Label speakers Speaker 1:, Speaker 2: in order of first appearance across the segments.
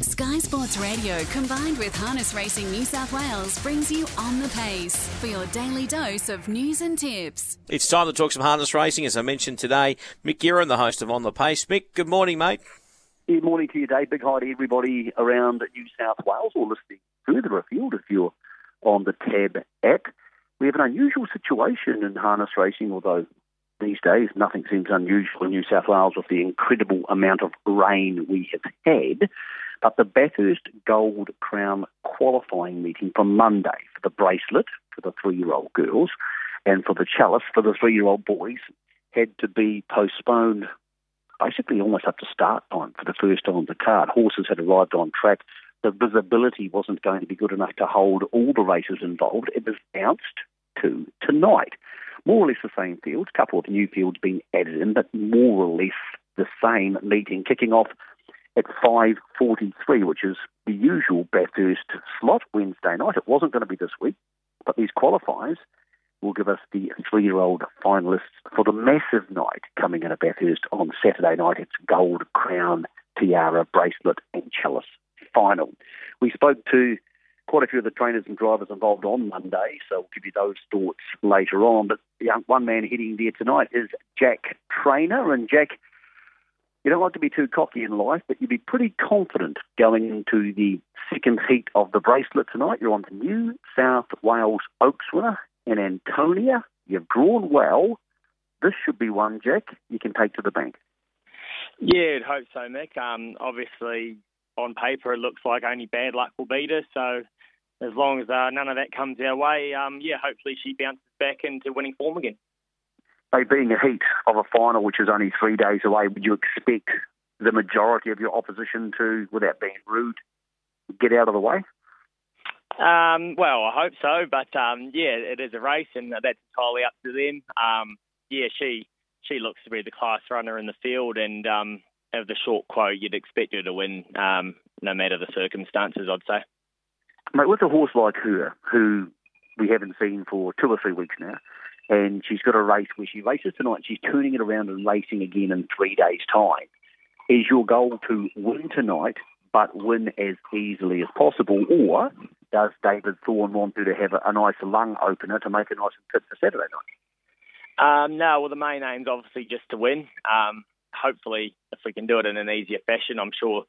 Speaker 1: Sky Sports Radio combined with Harness Racing New South Wales brings you on the pace for your daily dose of news and tips.
Speaker 2: It's time to talk some harness racing. As I mentioned today, Mick Guerin, the host of On the Pace. Mick, good morning, mate.
Speaker 3: Good morning to you, Dave. Big hi to everybody around New South Wales or listening further afield if you're on the Tab app. We have an unusual situation in harness racing, although these days nothing seems unusual in New South Wales with the incredible amount of rain we have had. But the Bathurst Gold Crown qualifying meeting for Monday for the bracelet for the three year old girls and for the chalice for the three year old boys had to be postponed basically almost up to start time for the first on the card. Horses had arrived on track. The visibility wasn't going to be good enough to hold all the races involved. It was announced to tonight. More or less the same fields, a couple of new fields being added in, but more or less the same meeting kicking off at 5.43, which is the usual Bathurst slot Wednesday night. It wasn't going to be this week, but these qualifiers will give us the three-year-old finalists for the massive night coming in at Bathurst on Saturday night. It's gold crown, tiara, bracelet and chalice final. We spoke to quite a few of the trainers and drivers involved on Monday, so we'll give you those thoughts later on. But the one man heading there tonight is Jack Trainor, and Jack you don't like to be too cocky in life, but you'd be pretty confident going into the second heat of the bracelet tonight. You're on the New South Wales Oaks winner in Antonia. You've drawn well. This should be one, Jack, you can take to the bank.
Speaker 4: Yeah, I'd hope so, Mick. Um, obviously, on paper, it looks like only bad luck will beat us. So, as long as uh, none of that comes our way, um, yeah, hopefully she bounces back into winning form again
Speaker 3: they being a heat of a final, which is only three days away, would you expect the majority of your opposition to, without being rude, get out of the way?
Speaker 4: Um, well, I hope so, but um, yeah, it is a race, and that's entirely up to them. Um, yeah, she she looks to be the class runner in the field, and um, of the short quote, you'd expect her to win, um, no matter the circumstances. I'd say.
Speaker 3: Mate, with a horse like her, who we haven't seen for two or three weeks now, and she's got a race where she races tonight. She's turning it around and racing again in three days' time. Is your goal to win tonight, but win as easily as possible, or does David Thorne want you to have a, a nice lung opener to make a nice fit for Saturday night?
Speaker 4: Um, no, well, the main aim's obviously just to win. Um, hopefully, if we can do it in an easier fashion, I'm sure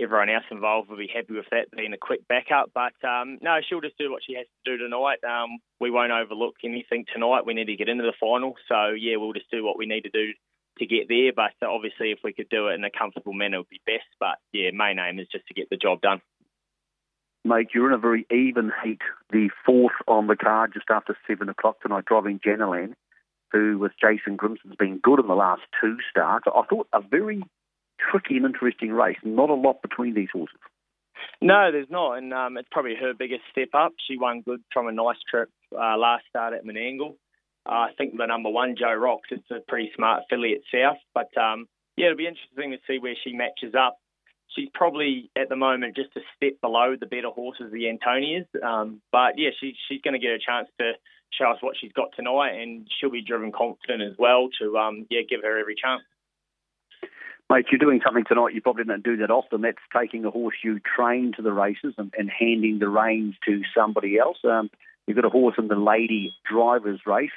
Speaker 4: everyone else involved will be happy with that being a quick backup. But um, no, she'll just do what she has to do tonight. Um, we won't overlook anything tonight. We need to get into the final. So, yeah, we'll just do what we need to do to get there. But uh, obviously, if we could do it in a comfortable manner, it would be best. But, yeah, main aim is just to get the job done.
Speaker 3: Mate, you're in a very even heat. The fourth on the card just after 7 o'clock tonight, driving Janalan, who with Jason Grimson's been good in the last two starts. I thought a very tricky and interesting race. Not a lot between these horses.
Speaker 4: No, there's not, and um, it's probably her biggest step up. She won good from a nice trip uh, last start at Menangle. Uh, I think the number one, Joe Rocks, it's a pretty smart filly South. But um, yeah, it'll be interesting to see where she matches up. She's probably at the moment just a step below the better horses, the Antonias. Um, but yeah, she, she's going to get a chance to show us what she's got tonight, and she'll be driven confident as well to um, yeah give her every chance.
Speaker 3: Mate, you're doing something tonight you probably don't do that often. That's taking a horse you train to the races and, and handing the reins to somebody else. Um, you've got a horse in the lady drivers race.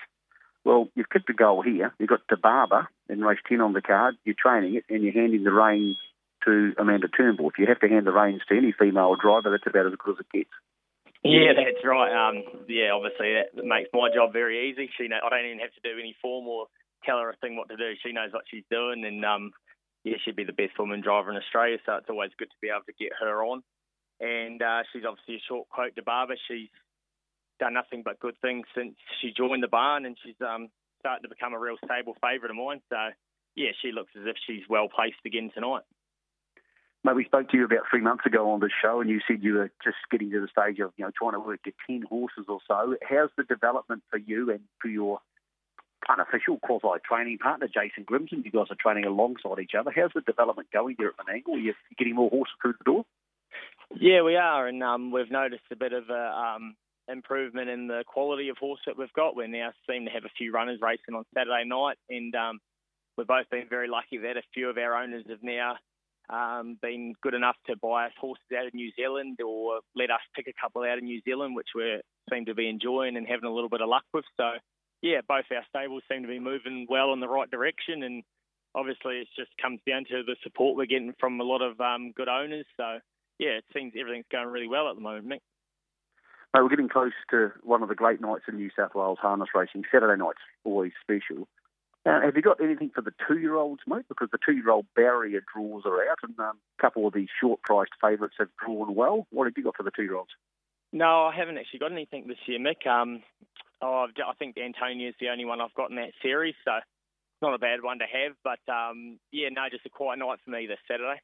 Speaker 3: Well, you've kicked a goal here. You've got DeBarber in race 10 on the card. You're training it and you're handing the reins to Amanda Turnbull. If you have to hand the reins to any female driver, that's about as good as it gets.
Speaker 4: Yeah, that's right. Um, yeah, obviously that makes my job very easy. She, know, I don't even have to do any form or tell her a thing what to do. She knows what she's doing, and um, yeah, she'd be the best woman driver in Australia, so it's always good to be able to get her on. And uh, she's obviously a short quote to Barber. She's done nothing but good things since she joined the barn, and she's um, starting to become a real stable favourite of mine. So, yeah, she looks as if she's well placed again tonight.
Speaker 3: Mate, we spoke to you about three months ago on the show, and you said you were just getting to the stage of you know trying to work your ten horses or so. How's the development for you and for your unofficial quasi training partner, Jason Grimson. You guys are training alongside each other. How's the development going there at Menangle? Are you getting more horses through the door?
Speaker 4: Yeah, we are, and um, we've noticed a bit of a um, improvement in the quality of horse that we've got. We now seem to have a few runners racing on Saturday night, and um, we've both been very lucky that a few of our owners have now um, been good enough to buy us horses out of New Zealand or let us pick a couple out of New Zealand, which we seem to be enjoying and having a little bit of luck with. So, yeah, both our stables seem to be moving well in the right direction, and obviously it just comes down to the support we're getting from a lot of um, good owners. So, yeah, it seems everything's going really well at the moment, Mick.
Speaker 3: Mate, we're getting close to one of the great nights in New South Wales harness racing. Saturday night's always special. Uh, have you got anything for the two-year-olds, mate? Because the two-year-old barrier draws are out, and um, a couple of these short-priced favourites have drawn well. What have you got for the two-year-olds?
Speaker 4: No, I haven't actually got anything this year, Mick. Um, oh, I think Antonia is the only one I've got in that series, so not a bad one to have. But um, yeah, no, just a quiet night for me this Saturday.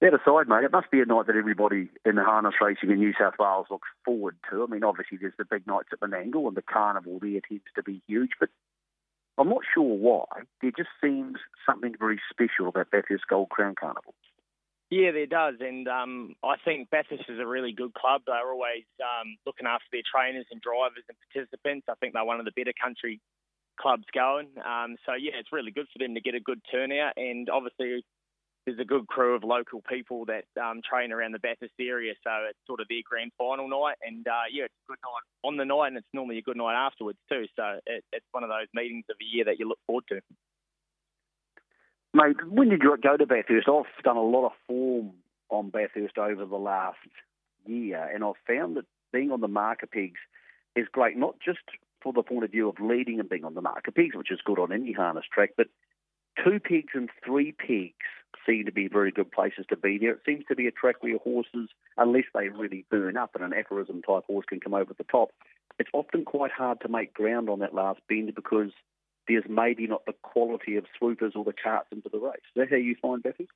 Speaker 3: That aside, mate, it must be a night that everybody in the harness racing in New South Wales looks forward to. I mean, obviously there's the big nights at Menangle and the carnival there tends to be huge, but I'm not sure why. There just seems something very special about Bathurst Gold Crown Carnival.
Speaker 4: Yeah, there does, and um, I think Bathurst is a really good club. They're always um, looking after their trainers and drivers and participants. I think they're one of the better country clubs going. Um, so yeah, it's really good for them to get a good turnout, and obviously there's a good crew of local people that um, train around the Bathurst area, so it's sort of their grand final night. And uh, yeah, it's a good night on the night, and it's normally a good night afterwards too. So it, it's one of those meetings of the year that you look forward to.
Speaker 3: Mate, when did you go to Bathurst? I've done a lot of form on Bathurst over the last year, and I've found that being on the marker pegs is great, not just for the point of view of leading and being on the marker pegs, which is good on any harness track, but two pegs and three pegs seem to be very good places to be there. It seems to be a track where horses, unless they really burn up and an aphorism type horse can come over the top, it's often quite hard to make ground on that last bend because there's maybe not the quality of swoopers or the carts into the race. Is that how you find Bathurst?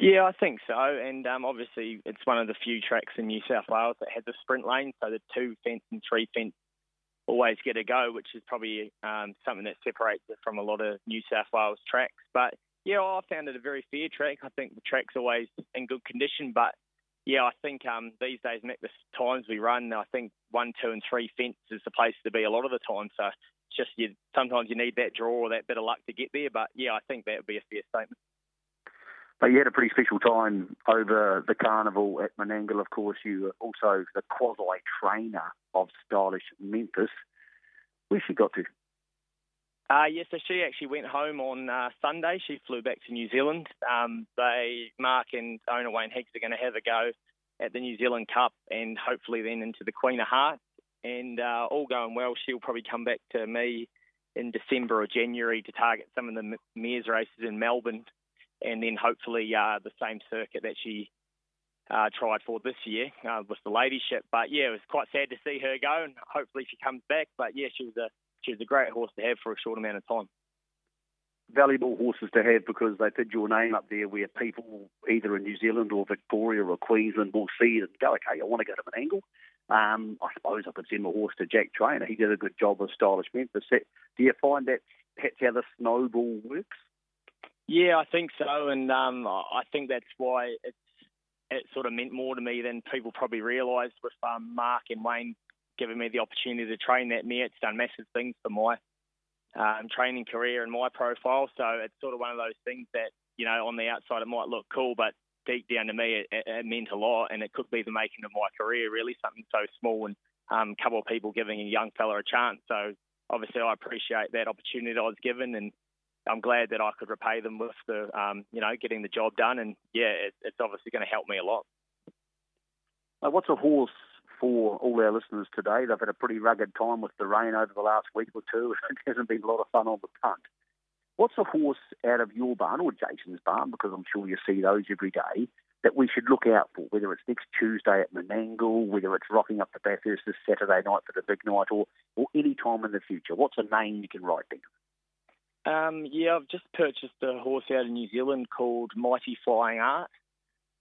Speaker 4: Yeah, I think so. And um, obviously, it's one of the few tracks in New South Wales that has a sprint lane, so the two fence and three fence always get a go, which is probably um, something that separates it from a lot of New South Wales tracks. But yeah, I found it a very fair track. I think the track's always in good condition, but yeah, I think um, these days, Mick, the times we run, I think one, two, and three fence is the place to be a lot of the time. So just you, sometimes you need that draw or that bit of luck to get there. But yeah, I think that would be a fair statement.
Speaker 3: But you had a pretty special time over the carnival at Menangle. Of course, you were also the quasi trainer of Stylish Memphis. Where she got to?
Speaker 4: Uh, yes, so she actually went home on uh, Sunday. She flew back to New Zealand. Um, they, Mark and owner Wayne Higgs are going to have a go at the New Zealand Cup and hopefully then into the Queen of Hearts. And uh, all going well, she'll probably come back to me in December or January to target some of the mares races in Melbourne and then hopefully uh, the same circuit that she uh, tried for this year uh, with the ladyship. But yeah, it was quite sad to see her go, and hopefully she comes back. But yeah, she was a she was a great horse to have for a short amount of time.
Speaker 3: Valuable horses to have because they put your name up there where people either in New Zealand or Victoria or Queensland will see it and go, okay, I want to get go to Menangle. Um, I suppose I could send my horse to Jack Trainor. He did a good job with Stylish Memphis. Do you find that that's how the snowball works?
Speaker 4: Yeah, I think so, and um, I think that's why it's it sort of meant more to me than people probably realised with um, Mark and Wayne giving me the opportunity to train that mare. It's done massive things for my um, training career and my profile. So it's sort of one of those things that you know on the outside it might look cool, but deep down to me it, it meant a lot, and it could be the making of my career. Really, something so small and um, a couple of people giving a young fella a chance. So obviously I appreciate that opportunity I was given and I'm glad that I could repay them with the, um, you know, getting the job done. And yeah, it, it's obviously going to help me a lot.
Speaker 3: What's a horse for all our listeners today? They've had a pretty rugged time with the rain over the last week or two. It hasn't been a lot of fun on the punt. What's a horse out of your barn or Jason's barn, because I'm sure you see those every day, that we should look out for, whether it's next Tuesday at Menangle, whether it's rocking up to Bathurst this Saturday night for the big night, or, or any time in the future? What's a name you can write down?
Speaker 4: Um, yeah, I've just purchased a horse out in New Zealand called Mighty Flying Art.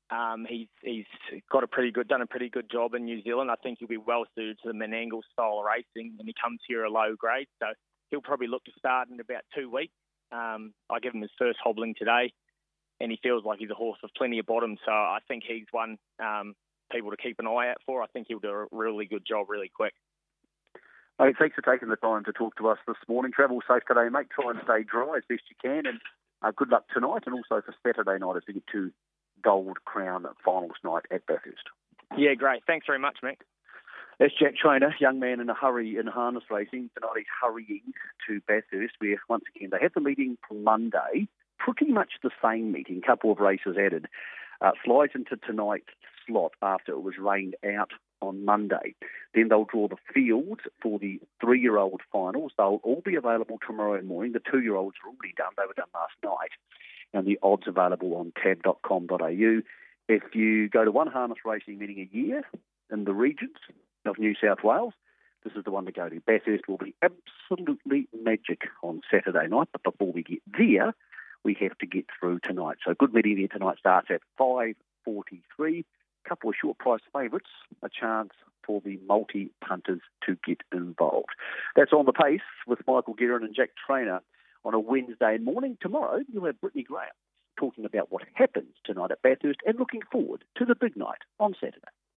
Speaker 4: Um, he's he's got a pretty good done a pretty good job in New Zealand. I think he'll be well suited to the Menangle style racing, and he comes here a low grade, so he'll probably look to start in about two weeks. Um, I give him his first hobbling today, and he feels like he's a horse with plenty of bottom. So I think he's one um, people to keep an eye out for. I think he'll do a really good job really quick.
Speaker 3: Hey, thanks for taking the time to talk to us this morning. Travel safe today, mate. Try and stay dry as best you can. And uh, good luck tonight and also for Saturday night as we get to Gold Crown finals night at Bathurst.
Speaker 4: Yeah, great. Thanks very much, Mick.
Speaker 3: That's Jack Trainor, young man in a hurry in harness racing. Tonight he's hurrying to Bathurst, where once again they had the meeting Monday, pretty much the same meeting, couple of races added. Uh, slides into tonight's slot after it was rained out on Monday. Then they'll draw the fields for the three year old finals. They'll all be available tomorrow morning. The two year olds are already done, they were done last night. And the odds available on tab.com.au. If you go to one harness racing meeting a year in the regions of New South Wales, this is the one to go to. Bathurst will be absolutely magic on Saturday night, but before we get there, we have to get through tonight. So good meeting there tonight starts at 5.43 A couple of short price favourites, a chance for the multi punters to get involved. That's on the pace with Michael Guerin and Jack Trainor on a Wednesday morning. Tomorrow, you'll have Brittany Graham talking about what happens tonight at Bathurst and looking forward to the big night on Saturday.